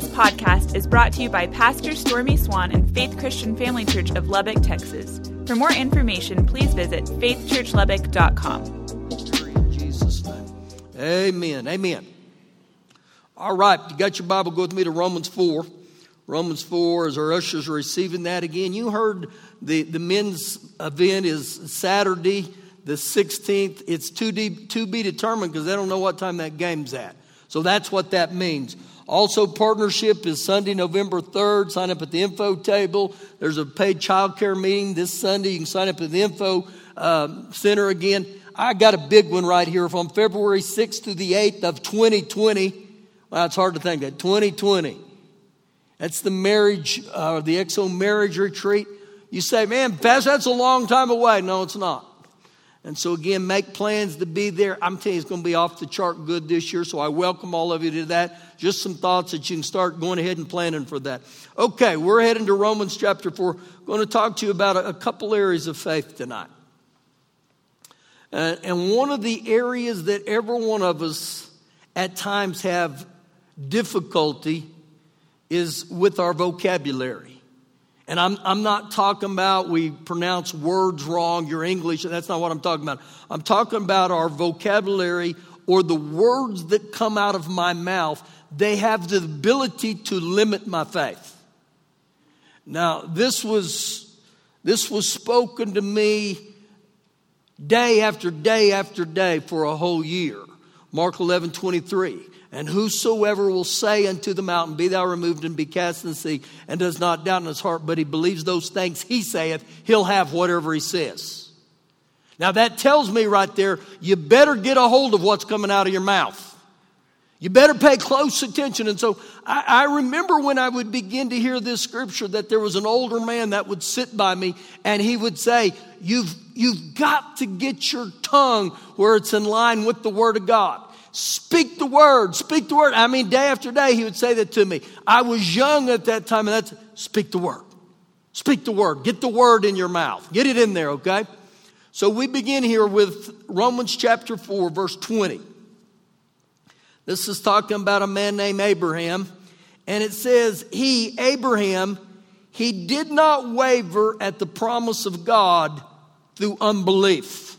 This podcast is brought to you by Pastor Stormy Swan and Faith Christian Family Church of Lubbock, Texas. For more information, please visit faithchurchlubbock.com. In Jesus' name. Amen. Amen. All right, you got your Bible, go with me to Romans 4. Romans 4, as our ushers are receiving that again. You heard the, the men's event is Saturday, the 16th. It's to, de, to be determined because they don't know what time that game's at. So that's what that means. Also, partnership is Sunday, November 3rd. Sign up at the info table. There's a paid childcare meeting this Sunday. You can sign up at the info uh, center again. I got a big one right here from February 6th to the 8th of 2020. Well, it's hard to think that. 2020. That's the marriage, uh, the XO marriage retreat. You say, man, Pastor, that's a long time away. No, it's not. And so, again, make plans to be there. I'm telling you, it's going to be off the chart good this year. So, I welcome all of you to that. Just some thoughts that you can start going ahead and planning for that. Okay, we're heading to Romans chapter 4. going to talk to you about a, a couple areas of faith tonight. Uh, and one of the areas that every one of us at times have difficulty is with our vocabulary. And I'm, I'm not talking about we pronounce words wrong, your English, and that's not what I'm talking about. I'm talking about our vocabulary or the words that come out of my mouth. They have the ability to limit my faith. Now, this was, this was spoken to me day after day after day for a whole year. Mark 11, 23. And whosoever will say unto the mountain, Be thou removed and be cast in the sea, and does not doubt in his heart, but he believes those things he saith, he'll have whatever he says. Now that tells me right there, you better get a hold of what's coming out of your mouth. You better pay close attention. And so I, I, remember when I would begin to hear this scripture that there was an older man that would sit by me and he would say, You've, you've got to get your tongue where it's in line with the Word of God. Speak the word, speak the word. I mean, day after day, he would say that to me. I was young at that time, and that's speak the word. Speak the word. Get the word in your mouth. Get it in there, okay? So we begin here with Romans chapter 4, verse 20. This is talking about a man named Abraham, and it says, He, Abraham, he did not waver at the promise of God through unbelief.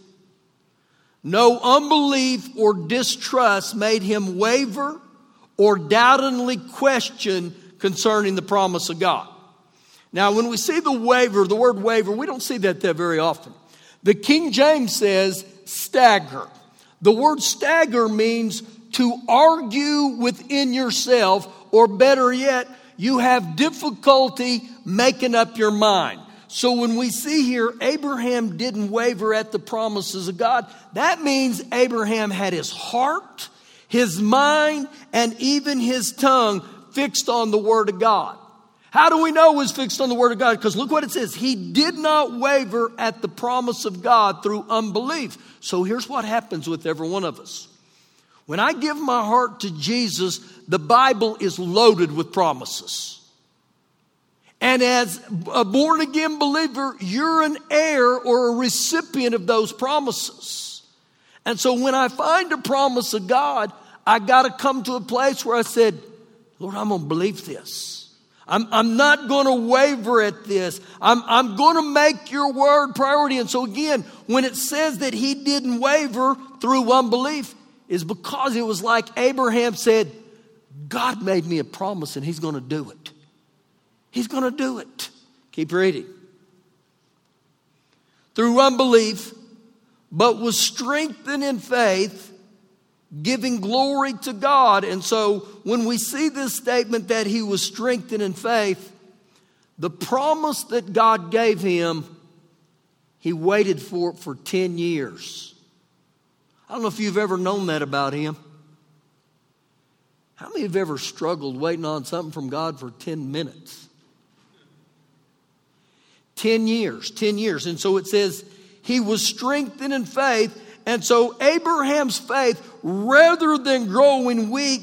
No unbelief or distrust made him waver or doubtingly question concerning the promise of God. Now, when we see the waver, the word waver, we don't see that there very often. The King James says stagger. The word stagger means to argue within yourself, or better yet, you have difficulty making up your mind. So when we see here, Abraham didn't waver at the promises of God, that means Abraham had his heart, his mind, and even his tongue fixed on the Word of God. How do we know it was fixed on the Word of God? Because look what it says. He did not waver at the promise of God through unbelief. So here's what happens with every one of us. When I give my heart to Jesus, the Bible is loaded with promises. And as a born again believer, you're an heir or a recipient of those promises. And so when I find a promise of God, I got to come to a place where I said, Lord, I'm going to believe this. I'm, I'm not going to waver at this. I'm, I'm going to make your word priority. And so again, when it says that he didn't waver through unbelief, is because it was like Abraham said, God made me a promise and he's going to do it. He's going to do it. Keep reading. Through unbelief, but was strengthened in faith, giving glory to God. And so when we see this statement that he was strengthened in faith, the promise that God gave him, he waited for it for 10 years. I don't know if you've ever known that about him. How many have ever struggled waiting on something from God for 10 minutes? 10 years, 10 years. And so it says he was strengthened in faith. And so Abraham's faith, rather than growing weak,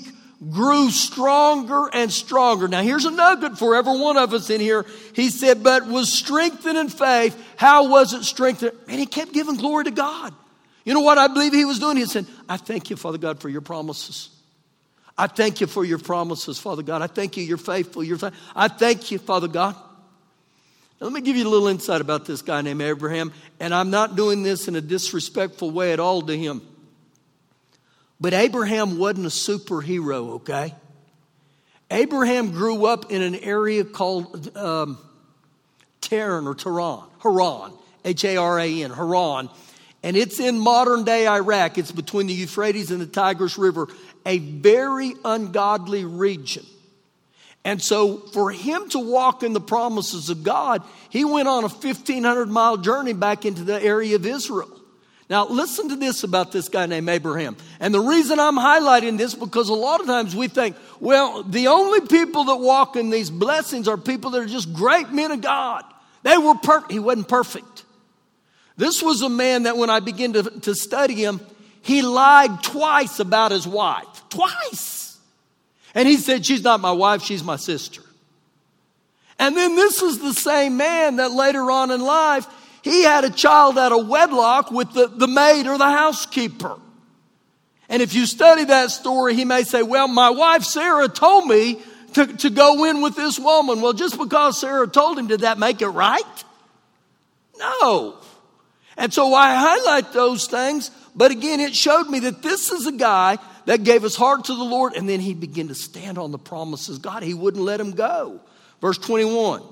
grew stronger and stronger. Now here's a nugget for every one of us in here. He said, but was strengthened in faith. How was it strengthened? And he kept giving glory to God. You know what I believe he was doing? He said, I thank you, Father God, for your promises. I thank you for your promises, Father God. I thank you, you're faithful. You're I thank you, Father God. Now, let me give you a little insight about this guy named Abraham, and I'm not doing this in a disrespectful way at all to him. But Abraham wasn't a superhero, okay? Abraham grew up in an area called um, Tehran or Tehran, Haran, H A R A N, Haran. And it's in modern day Iraq. It's between the Euphrates and the Tigris River a very ungodly region. And so, for him to walk in the promises of God, he went on a 1,500 mile journey back into the area of Israel. Now, listen to this about this guy named Abraham. And the reason I'm highlighting this because a lot of times we think, well, the only people that walk in these blessings are people that are just great men of God. They were perfect. He wasn't perfect. This was a man that when I began to, to study him, he lied twice about his wife. Twice. And he said, She's not my wife, she's my sister. And then this is the same man that later on in life, he had a child out of wedlock with the, the maid or the housekeeper. And if you study that story, he may say, Well, my wife Sarah told me to, to go in with this woman. Well, just because Sarah told him, did that make it right? No. And so I highlight those things but again, it showed me that this is a guy that gave his heart to the Lord and then he began to stand on the promises God. He wouldn't let him go. Verse 21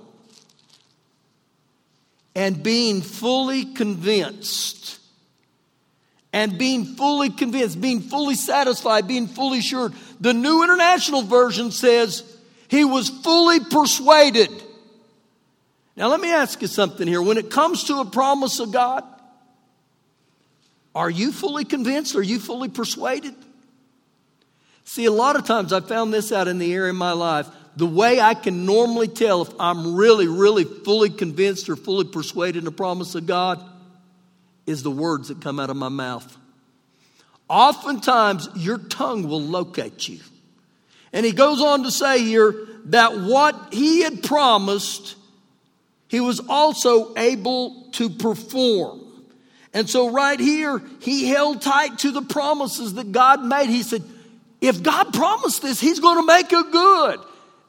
and being fully convinced, and being fully convinced, being fully satisfied, being fully assured. The New International Version says he was fully persuaded. Now, let me ask you something here. When it comes to a promise of God, are you fully convinced? Are you fully persuaded? See, a lot of times I found this out in the area of my life. The way I can normally tell if I'm really, really fully convinced or fully persuaded in the promise of God is the words that come out of my mouth. Oftentimes, your tongue will locate you. And he goes on to say here that what he had promised, he was also able to perform. And so, right here, he held tight to the promises that God made. He said, If God promised this, he's going to make it good.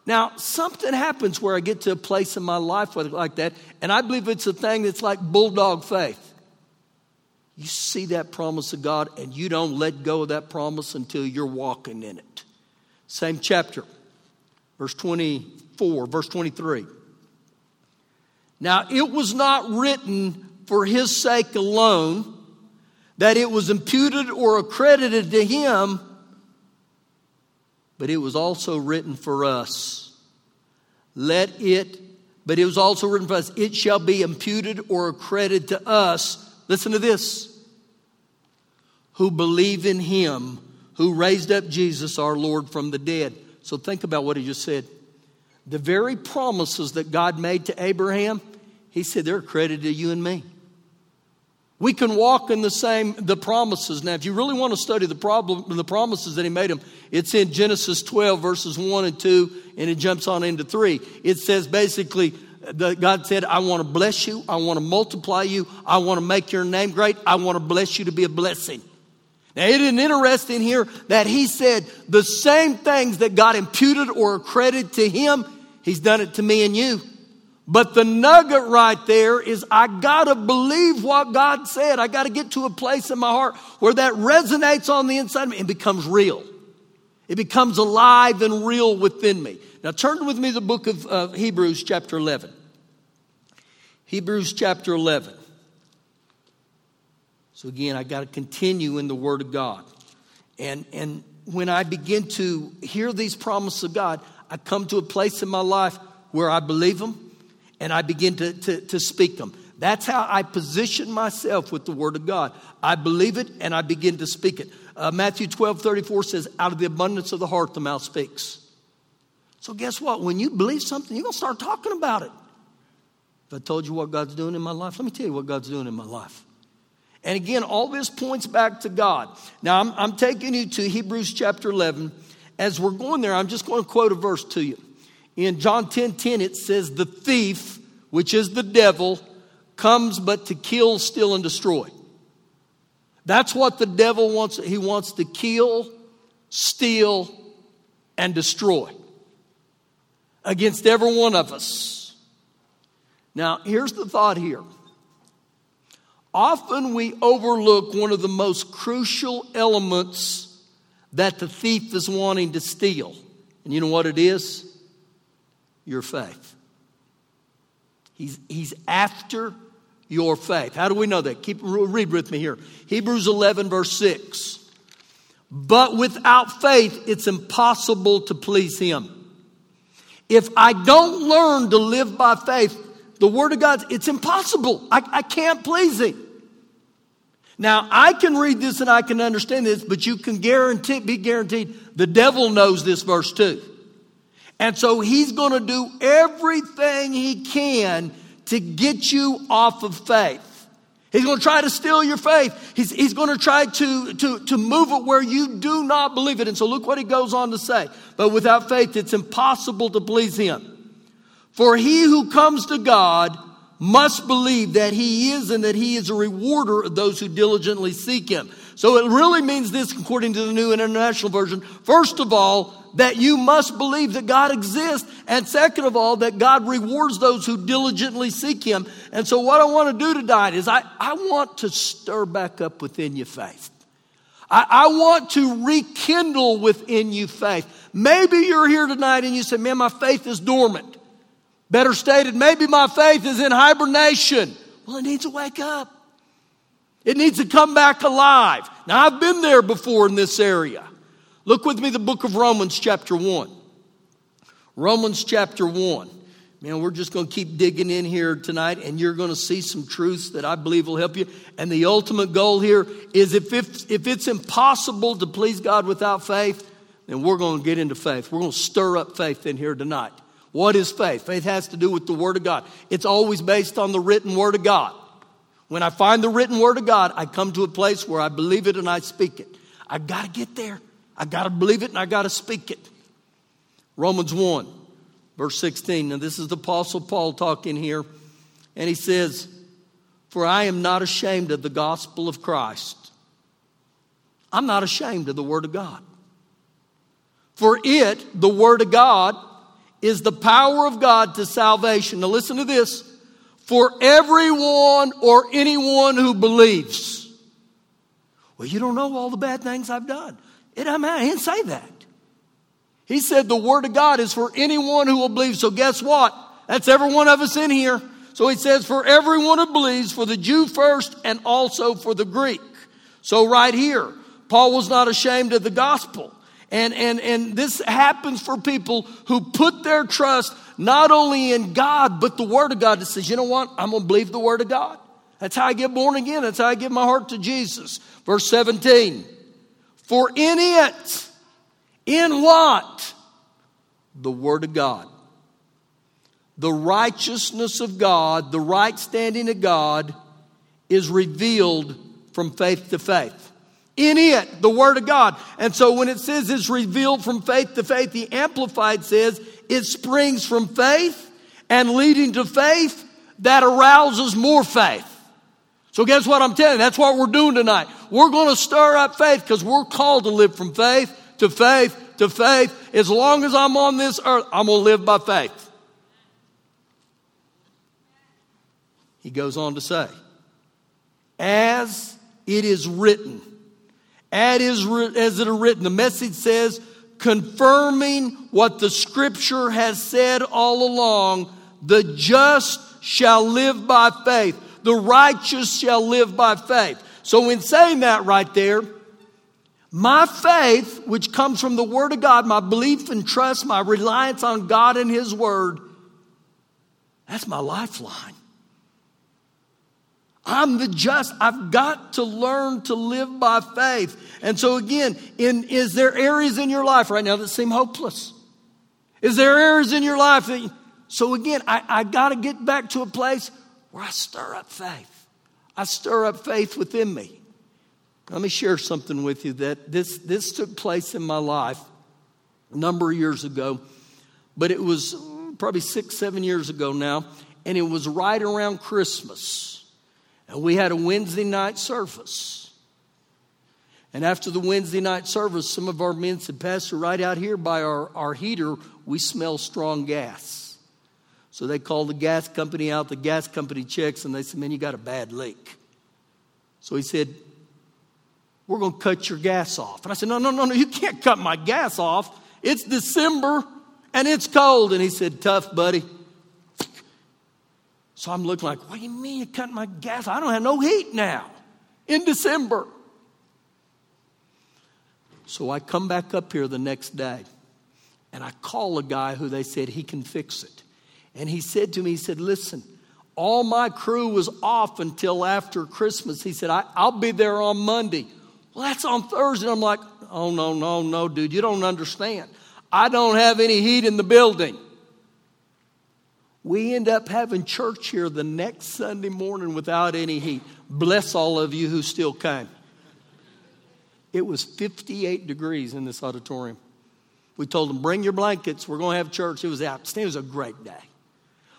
Now, something happens where I get to a place in my life like that, and I believe it's a thing that's like bulldog faith. You see that promise of God, and you don't let go of that promise until you're walking in it. Same chapter, verse 24, verse 23. Now, it was not written for his sake alone, that it was imputed or accredited to him, but it was also written for us. Let it, but it was also written for us, it shall be imputed or accredited to us. Listen to this who believe in him who raised up Jesus our Lord from the dead. So think about what he just said. The very promises that God made to Abraham, he said they're accredited to you and me. We can walk in the same the promises. Now, if you really want to study the problem the promises that he made him, it's in Genesis 12 verses 1 and 2 and it jumps on into 3. It says basically God said, I want to bless you, I want to multiply you, I want to make your name great, I want to bless you to be a blessing. Now, it is interesting here that he said the same things that God imputed or accredited to him, he's done it to me and you. But the nugget right there is I gotta believe what God said. I gotta get to a place in my heart where that resonates on the inside of me and becomes real. It becomes alive and real within me. Now turn with me to the book of uh, Hebrews, chapter 11. Hebrews, chapter 11. So again, I gotta continue in the Word of God. And, and when I begin to hear these promises of God, I come to a place in my life where I believe them and I begin to, to, to speak them. That's how I position myself with the Word of God. I believe it and I begin to speak it. Uh, Matthew 12 34 says, Out of the abundance of the heart, the mouth speaks. So, guess what? When you believe something, you're going to start talking about it. If I told you what God's doing in my life, let me tell you what God's doing in my life. And again, all this points back to God. Now, I'm, I'm taking you to Hebrews chapter 11. As we're going there, I'm just going to quote a verse to you. In John 10 10, it says, The thief, which is the devil, comes but to kill, steal, and destroy. That's what the devil wants. He wants to kill, steal, and destroy against every one of us. Now, here's the thought here. Often we overlook one of the most crucial elements that the thief is wanting to steal. And you know what it is? Your faith. He's, he's after your faith. How do we know that? Keep read with me here. Hebrews 11 verse 6. But without faith it's impossible to please him. If I don't learn to live by faith, the word of God, it's impossible. I, I can't please him. Now, I can read this and I can understand this, but you can guarantee, be guaranteed the devil knows this verse too. And so he's going to do everything he can to get you off of faith. He's going to try to steal your faith. He's, he's going to try to, to, to move it where you do not believe it. And so look what he goes on to say. But without faith, it's impossible to please him. For he who comes to God must believe that he is and that he is a rewarder of those who diligently seek him. So it really means this according to the New International Version. First of all, that you must believe that God exists. And second of all, that God rewards those who diligently seek him. And so what I want to do tonight is I, I want to stir back up within you faith. I, I want to rekindle within you faith. Maybe you're here tonight and you say, man, my faith is dormant. Better stated, maybe my faith is in hibernation. Well, it needs to wake up. It needs to come back alive. Now, I've been there before in this area. Look with me the book of Romans, chapter 1. Romans, chapter 1. Man, we're just going to keep digging in here tonight, and you're going to see some truths that I believe will help you. And the ultimate goal here is if, if, if it's impossible to please God without faith, then we're going to get into faith. We're going to stir up faith in here tonight. What is faith? Faith has to do with the Word of God. It's always based on the written Word of God. When I find the written Word of God, I come to a place where I believe it and I speak it. I got to get there. I got to believe it and I got to speak it. Romans 1, verse 16. Now, this is the Apostle Paul talking here. And he says, For I am not ashamed of the gospel of Christ. I'm not ashamed of the Word of God. For it, the Word of God, is the power of God to salvation. Now listen to this. For everyone or anyone who believes. Well, you don't know all the bad things I've done. It, I, mean, I didn't say that. He said the word of God is for anyone who will believe. So guess what? That's every one of us in here. So he says for everyone who believes, for the Jew first and also for the Greek. So right here, Paul was not ashamed of the gospel. And, and, and this happens for people who put their trust not only in God, but the Word of God that says, you know what? I'm going to believe the Word of God. That's how I get born again. That's how I give my heart to Jesus. Verse 17. For in it, in what? The Word of God. The righteousness of God, the right standing of God is revealed from faith to faith in it, the Word of God. And so when it says it's revealed from faith to faith, the Amplified says it springs from faith and leading to faith that arouses more faith. So guess what I'm telling you? That's what we're doing tonight. We're going to stir up faith because we're called to live from faith to faith to faith. As long as I'm on this earth, I'm going to live by faith. He goes on to say, as it is written, as it is written. The message says, confirming what the scripture has said all along the just shall live by faith, the righteous shall live by faith. So, in saying that right there, my faith, which comes from the Word of God, my belief and trust, my reliance on God and His Word, that's my lifeline. I'm the just. I've got to learn to live by faith. And so again, in, is there areas in your life right now that seem hopeless? Is there areas in your life that, so again, I, I got to get back to a place where I stir up faith. I stir up faith within me. Let me share something with you that this, this took place in my life a number of years ago, but it was probably six, seven years ago now, and it was right around Christmas. And we had a Wednesday night service. And after the Wednesday night service, some of our men said, Pastor, right out here by our, our heater, we smell strong gas. So they called the gas company out. The gas company checks and they said, Man, you got a bad leak. So he said, We're going to cut your gas off. And I said, No, no, no, no, you can't cut my gas off. It's December and it's cold. And he said, Tough, buddy. So I'm looking like, What do you mean you cut my gas? I don't have no heat now in December. So I come back up here the next day and I call a guy who they said he can fix it. And he said to me, he said, Listen, all my crew was off until after Christmas. He said, I, will be there on Monday. Well, that's on Thursday. I'm like, Oh, no, no, no, dude, you don't understand. I don't have any heat in the building. We end up having church here the next Sunday morning without any heat. Bless all of you who still came. It was 58 degrees in this auditorium. We told them, bring your blankets. We're going to have church. It was outstanding. It was a great day.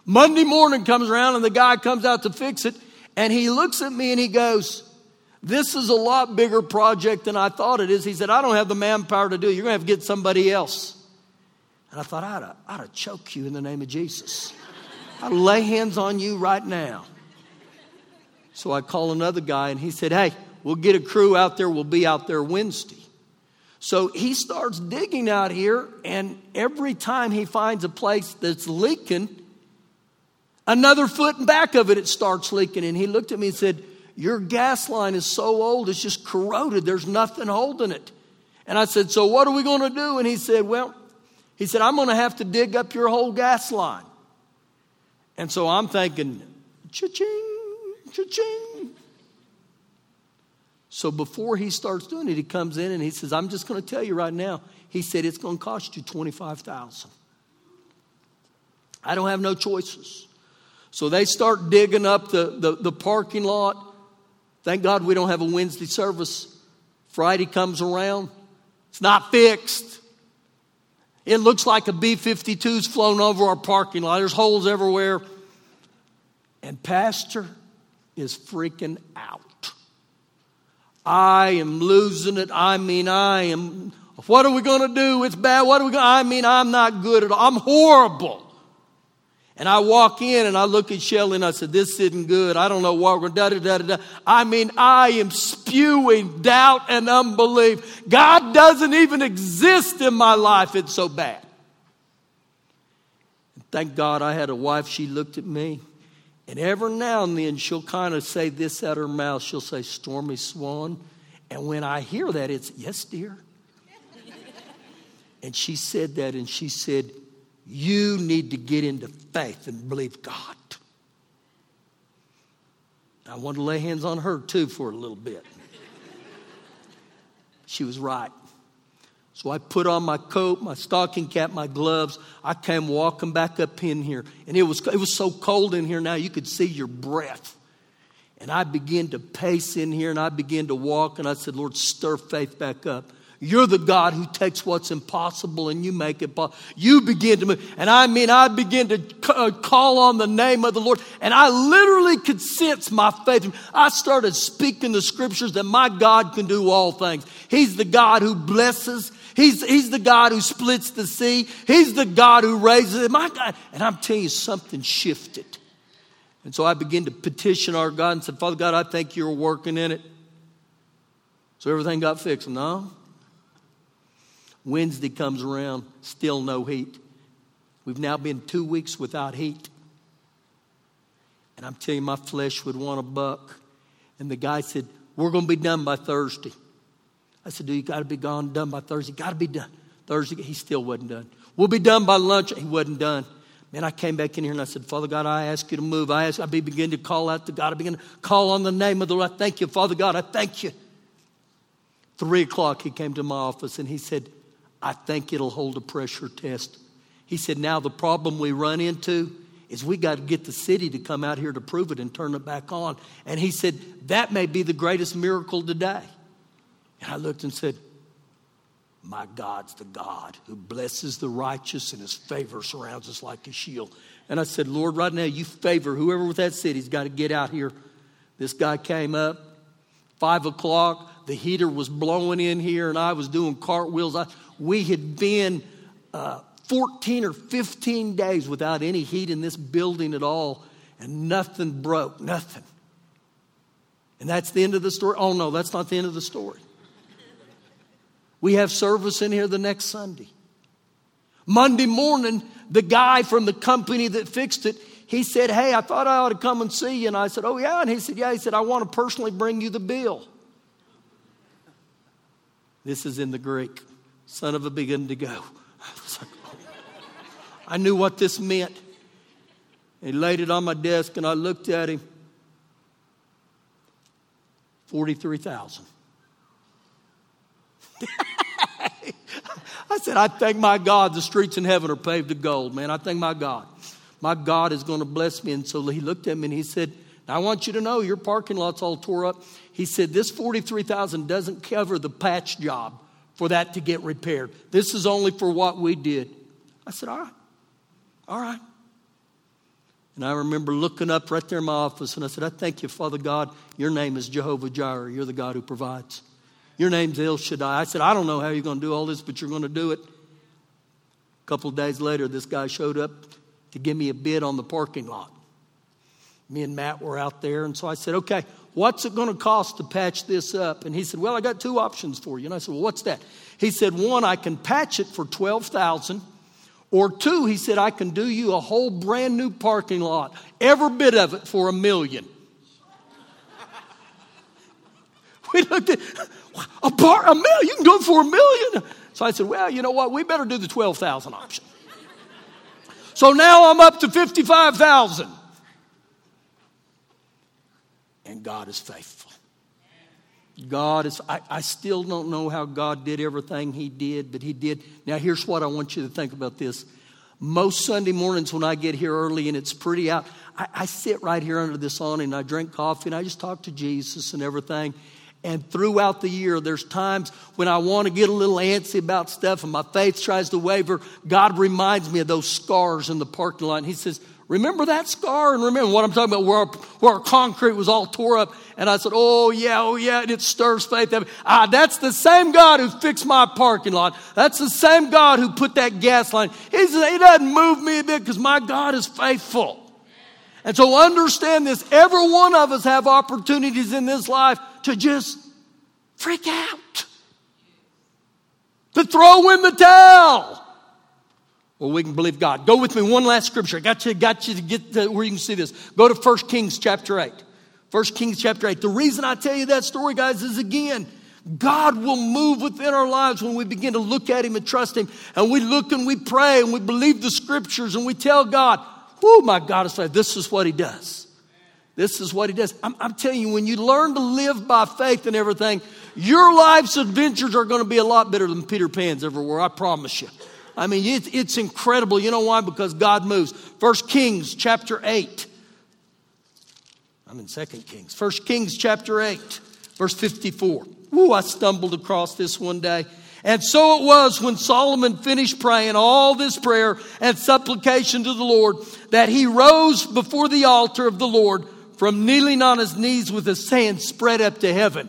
Monday morning comes around and the guy comes out to fix it. And he looks at me and he goes, This is a lot bigger project than I thought it is. He said, I don't have the manpower to do it. You're going to have to get somebody else. And I thought, I'd I'd choke you in the name of Jesus. I'd lay hands on you right now. So I call another guy and he said, Hey, We'll get a crew out there, we'll be out there Wednesday. So he starts digging out here, and every time he finds a place that's leaking, another foot back of it, it starts leaking. And he looked at me and said, Your gas line is so old, it's just corroded. There's nothing holding it. And I said, So what are we going to do? And he said, Well, he said, I'm going to have to dig up your whole gas line. And so I'm thinking, cha-ching, cha-ching. So before he starts doing it, he comes in and he says, I'm just going to tell you right now. He said, it's going to cost you 25000 I don't have no choices. So they start digging up the, the, the parking lot. Thank God we don't have a Wednesday service. Friday comes around. It's not fixed. It looks like a B 52's flown over our parking lot. There's holes everywhere. And Pastor is freaking out. I am losing it. I mean, I am. What are we going to do? It's bad. What are we going to? I mean, I'm not good at all. I'm horrible. And I walk in and I look at Shelly and I said, This isn't good. I don't know what we're da da da da. I mean, I am spewing doubt and unbelief. God doesn't even exist in my life. It's so bad. thank God I had a wife. She looked at me and every now and then she'll kind of say this out of her mouth. She'll say, Stormy Swan. And when I hear that, it's, Yes, dear. and she said that, and she said, You need to get into faith and believe God. I want to lay hands on her too for a little bit. she was right. So I put on my coat, my stocking cap, my gloves. I came walking back up in here. And it was, it was so cold in here now, you could see your breath. And I began to pace in here and I began to walk. And I said, Lord, stir faith back up. You're the God who takes what's impossible and you make it possible. You begin to move. And I mean, I begin to uh, call on the name of the Lord. And I literally could sense my faith. I started speaking the scriptures that my God can do all things. He's the God who blesses. He's, he's the God who splits the sea. He's the God who raises it. My God. And I'm telling you, something shifted. And so I began to petition our God and said, Father God, I think you're working in it. So everything got fixed. No. Wednesday comes around, still no heat. We've now been two weeks without heat. And I'm telling you, my flesh would want a buck. And the guy said, We're going to be done by Thursday. I said, Do you got to be gone, done by Thursday? Got to be done. Thursday, he still wasn't done. We'll be done by lunch. He wasn't done. Man, I came back in here and I said, Father God, I ask you to move. I ask, I begin to call out to God. I begin to call on the name of the Lord. I thank you, Father God. I thank you. Three o'clock, he came to my office and he said, I think it'll hold a pressure test. He said, Now the problem we run into is we got to get the city to come out here to prove it and turn it back on. And he said, That may be the greatest miracle today. And I looked and said, My God's the God who blesses the righteous and his favor surrounds us like a shield. And I said, Lord, right now you favor whoever with that city's got to get out here. This guy came up, five o'clock. The heater was blowing in here, and I was doing cartwheels. I, we had been uh, 14 or 15 days without any heat in this building at all, and nothing broke, nothing. And that's the end of the story. Oh, no, that's not the end of the story. We have service in here the next Sunday. Monday morning, the guy from the company that fixed it, he said, Hey, I thought I ought to come and see you. And I said, Oh, yeah. And he said, Yeah. He said, I want to personally bring you the bill. This is in the Greek. Son of a begin to go. Oh. I knew what this meant. He laid it on my desk and I looked at him. 43,000. I said, I thank my God the streets in heaven are paved with gold, man. I thank my God. My God is going to bless me. And so he looked at me and he said, I want you to know your parking lot's all tore up. He said, This 43000 doesn't cover the patch job for that to get repaired. This is only for what we did. I said, All right. All right. And I remember looking up right there in my office and I said, I thank you, Father God. Your name is Jehovah Jireh. You're the God who provides. Your name's El Shaddai. I said, I don't know how you're going to do all this, but you're going to do it. A couple days later, this guy showed up to give me a bid on the parking lot. Me and Matt were out there, and so I said, Okay, what's it going to cost to patch this up? And he said, Well, I got two options for you. And I said, Well, what's that? He said, One, I can patch it for 12000 or two, he said, I can do you a whole brand new parking lot, every bit of it for a million. we looked at a bar, a million, you can do it for a million. So I said, Well, you know what? We better do the 12,000 option. So now I'm up to 55,000. And God is faithful. God is, I, I, still don't know how God did everything He did, but He did. Now, here's what I want you to think about this. Most Sunday mornings when I get here early and it's pretty out, I, I sit right here under this awning and I drink coffee and I just talk to Jesus and everything. And throughout the year, there's times when I want to get a little antsy about stuff and my faith tries to waver. God reminds me of those scars in the parking lot. And He says, Remember that scar? And remember what I'm talking about, where our, where our concrete was all tore up. And I said, Oh, yeah, oh, yeah, and it stirs faith. Ah, that's the same God who fixed my parking lot. That's the same God who put that gas line. He, he doesn't move me a bit because my God is faithful. And so understand this every one of us have opportunities in this life to just freak out, to throw in the towel. Well, we can believe God. Go with me one last scripture. I got you, got you to get to where you can see this. Go to 1 Kings chapter 8. 1 Kings chapter 8. The reason I tell you that story, guys, is again, God will move within our lives when we begin to look at Him and trust Him. And we look and we pray and we believe the scriptures and we tell God, oh, my God is faith. This is what He does. This is what He does. I'm, I'm telling you, when you learn to live by faith and everything, your life's adventures are going to be a lot better than Peter Pan's ever were. I promise you. I mean, it's, it's incredible. You know why? Because God moves. First Kings chapter 8. I'm in Second Kings. First Kings chapter 8, verse 54. Ooh, I stumbled across this one day. And so it was when Solomon finished praying all this prayer and supplication to the Lord that he rose before the altar of the Lord from kneeling on his knees with his hands spread up to heaven.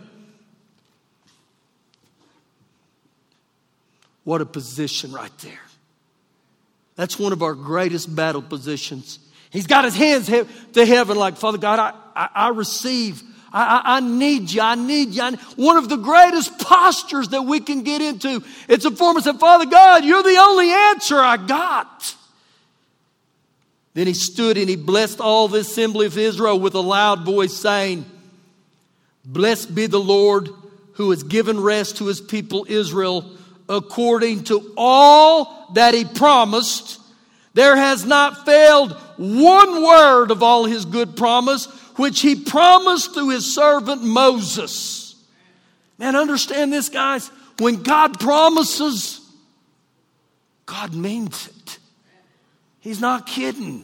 What a position right there. That's one of our greatest battle positions. He's got his hands to heaven, like, Father God, I, I, I receive. I, I, need you. I need you. one of the greatest postures that we can get into. It's a form of saying, Father God, you're the only answer I got. Then he stood and he blessed all the assembly of Israel with a loud voice, saying, Blessed be the Lord who has given rest to his people Israel according to all that he promised. There has not failed one word of all his good promise, which he promised through his servant Moses. Man, understand this, guys. When God promises, God means it. He's not kidding.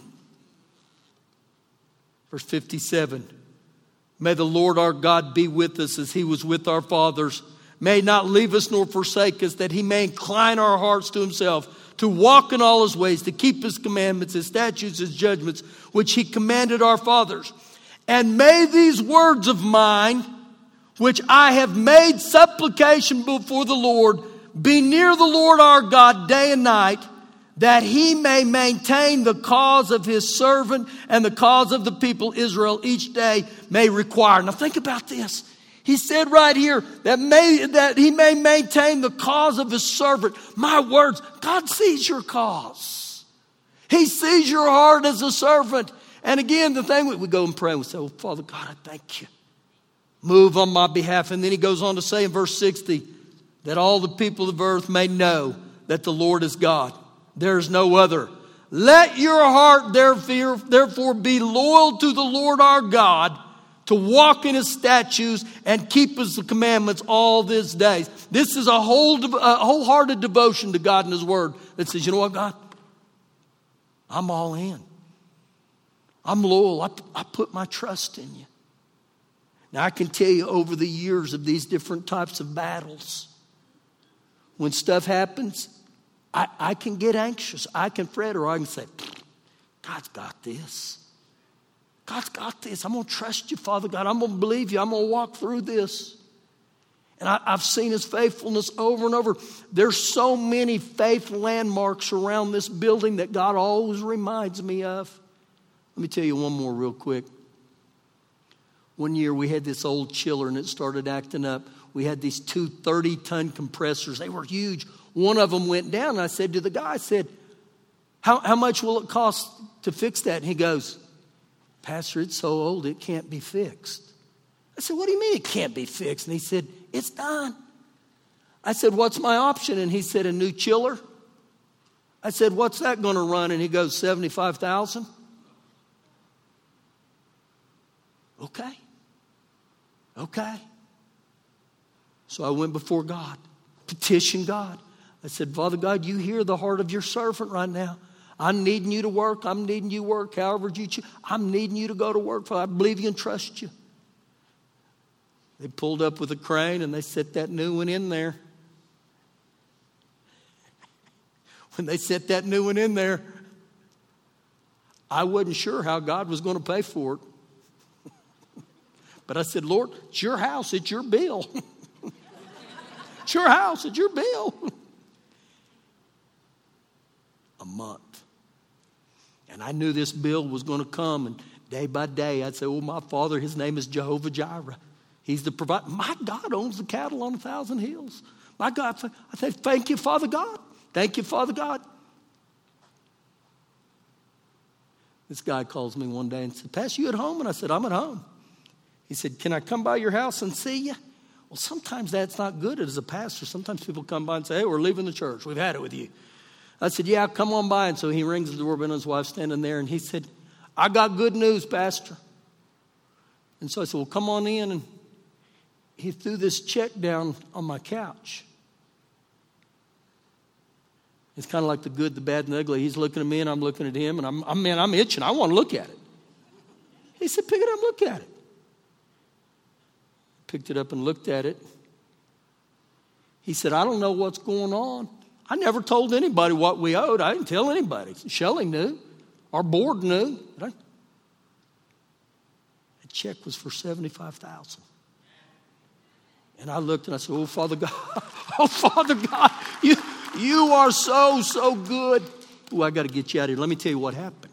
Verse 57 May the Lord our God be with us as he was with our fathers may not leave us nor forsake us, that he may incline our hearts to himself, to walk in all his ways, to keep his commandments, his statutes, his judgments, which he commanded our fathers. And may these words of mine, which I have made supplication before the Lord, be near the Lord our God day and night, that he may maintain the cause of his servant and the cause of the people Israel each day may require. Now think about this. He said right here that may, that he may maintain the cause of his servant. My words, God sees your cause. He sees your heart as a servant. And again, the thing we, go and pray and we say, Oh, Father God, I thank you. Move on my behalf. And then he goes on to say in verse 60 that all the people of earth may know that the Lord is God. There's no other. Let your heart therefore be loyal to the Lord our God to walk in his statutes and keep his commandments all these days. This is a, whole, a wholehearted devotion to God and his word that says, you know what, God? I'm all in. I'm loyal. I, I put my trust in you. Now, I can tell you over the years of these different types of battles, when stuff happens, I, I can get anxious. I can fret, or I can say, God's got this. God's got this. I'm going to trust you, Father God. I'm going to believe you. I'm going to walk through this. And I, have seen his faithfulness over and over. There's so many faith landmarks around this building that God always reminds me of. Let me tell you one more real quick. One year we had this old chiller and it started acting up. We had these two 30 ton compressors. They were huge. One of them went down. and I said to the guy, I said, how, how much will it cost to fix that? And he goes, Pastor, it's so old it can't be fixed. I said, What do you mean it can't be fixed? And he said, It's done. I said, What's my option? And he said, A new chiller. I said, What's that going to run? And he goes, 75,000. Okay. Okay. So I went before God, petitioned God. I said, Father God, you hear the heart of your servant right now. I'm needing you to work. I'm needing you to work however you choose. I'm needing you to go to work. For I believe you and trust you. They pulled up with a crane and they set that new one in there. When they set that new one in there, I wasn't sure how God was going to pay for it. but I said, Lord, it's your house, it's your bill. it's your house, it's your bill. A month. And I knew this bill was going to come, and day by day I'd say, Oh, my father, his name is Jehovah Jireh. He's the provider. My God owns the cattle on a thousand hills. My God, I say, Thank you, Father God. Thank you, Father God. This guy calls me one day and said, Pastor, you at home? And I said, I'm at home. He said, Can I come by your house and see you? Well, sometimes that's not good as a pastor. Sometimes people come by and say, Hey, we're leaving the church. We've had it with you. I said, Yeah, come on by. And so he rings the doorbell, and his wife's standing there, and he said, I got good news, Pastor. And so I said, Well, come on in. And he threw this check down on my couch. It's kind of like the good, the bad, and the ugly. He's looking at me, and I'm looking at him, and I'm, I'm man, I'm itching. I want to look at it. He said, Pick it up, look at it. Picked it up and looked at it. He said, I don't know what's going on. I never told anybody what we owed. I didn't tell anybody. Shelley knew. Our board knew. The check was for 75000 And I looked and I said, Oh, Father God, oh, Father God, you, you are so, so good. Oh, I got to get you out of here. Let me tell you what happened.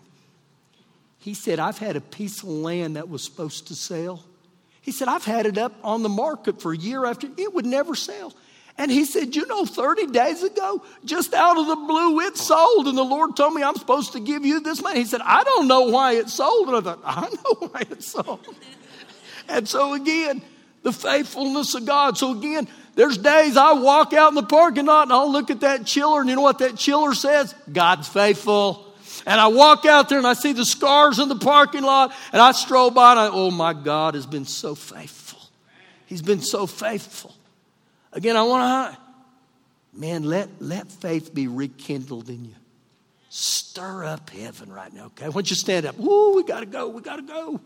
He said, I've had a piece of land that was supposed to sell. He said, I've had it up on the market for a year after, it would never sell. And he said, You know, 30 days ago, just out of the blue, it sold. And the Lord told me I'm supposed to give you this money. He said, I don't know why it sold. And I thought, I know why it sold. and so again, the faithfulness of God. So again, there's days I walk out in the parking lot and I'll look at that chiller, and you know what that chiller says? God's faithful. And I walk out there and I see the scars in the parking lot, and I stroll by and I, oh my God has been so faithful. He's been so faithful. Again, I want to, man, let, let faith be rekindled in you. Stir up heaven right now, okay? Once you stand up, woo, we got to go, we got to go.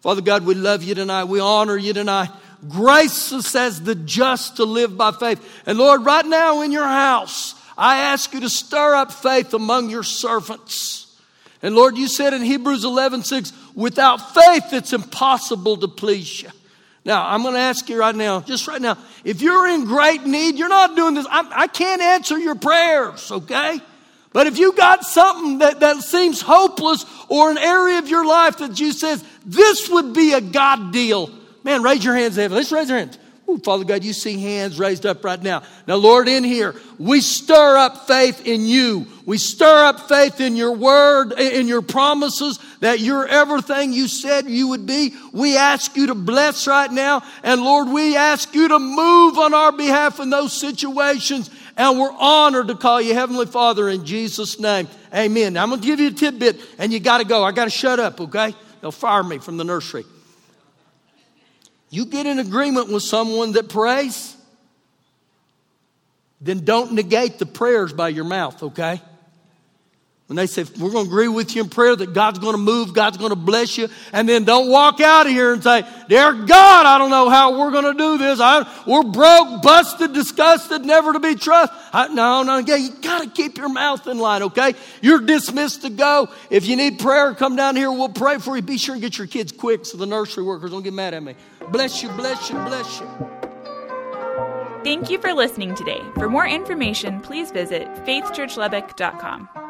Father God, we love you tonight. We honor you tonight. Grace us as the just to live by faith. And Lord, right now in your house, I ask you to stir up faith among your servants. And Lord, you said in Hebrews 11 6, without faith, it's impossible to please you. Now, I'm going to ask you right now, just right now, if you're in great need, you're not doing this. I, I can't answer your prayers, okay? But if you got something that, that seems hopeless or an area of your life that you says, this would be a God deal, man, raise your hands, Evan. Let's raise your hands. Ooh, Father God, you see hands raised up right now. Now, Lord, in here, we stir up faith in you. We stir up faith in your word, in your promises that you're everything you said you would be. We ask you to bless right now. And Lord, we ask you to move on our behalf in those situations. And we're honored to call you Heavenly Father in Jesus' name. Amen. Now, I'm going to give you a tidbit and you got to go. I got to shut up, okay? They'll fire me from the nursery. You get in agreement with someone that prays, then don't negate the prayers by your mouth, okay? When they say, we're going to agree with you in prayer that God's going to move, God's going to bless you, and then don't walk out of here and say, Dear God, I don't know how we're going to do this. I, we're broke, busted, disgusted, never to be trusted. I, no, no, yeah, you got to keep your mouth in line, okay? You're dismissed to go. If you need prayer, come down here. We'll pray for you. Be sure and get your kids quick so the nursery workers don't get mad at me. Bless you, bless you, bless you. Thank you for listening today. For more information, please visit faithchurchlubbock.com.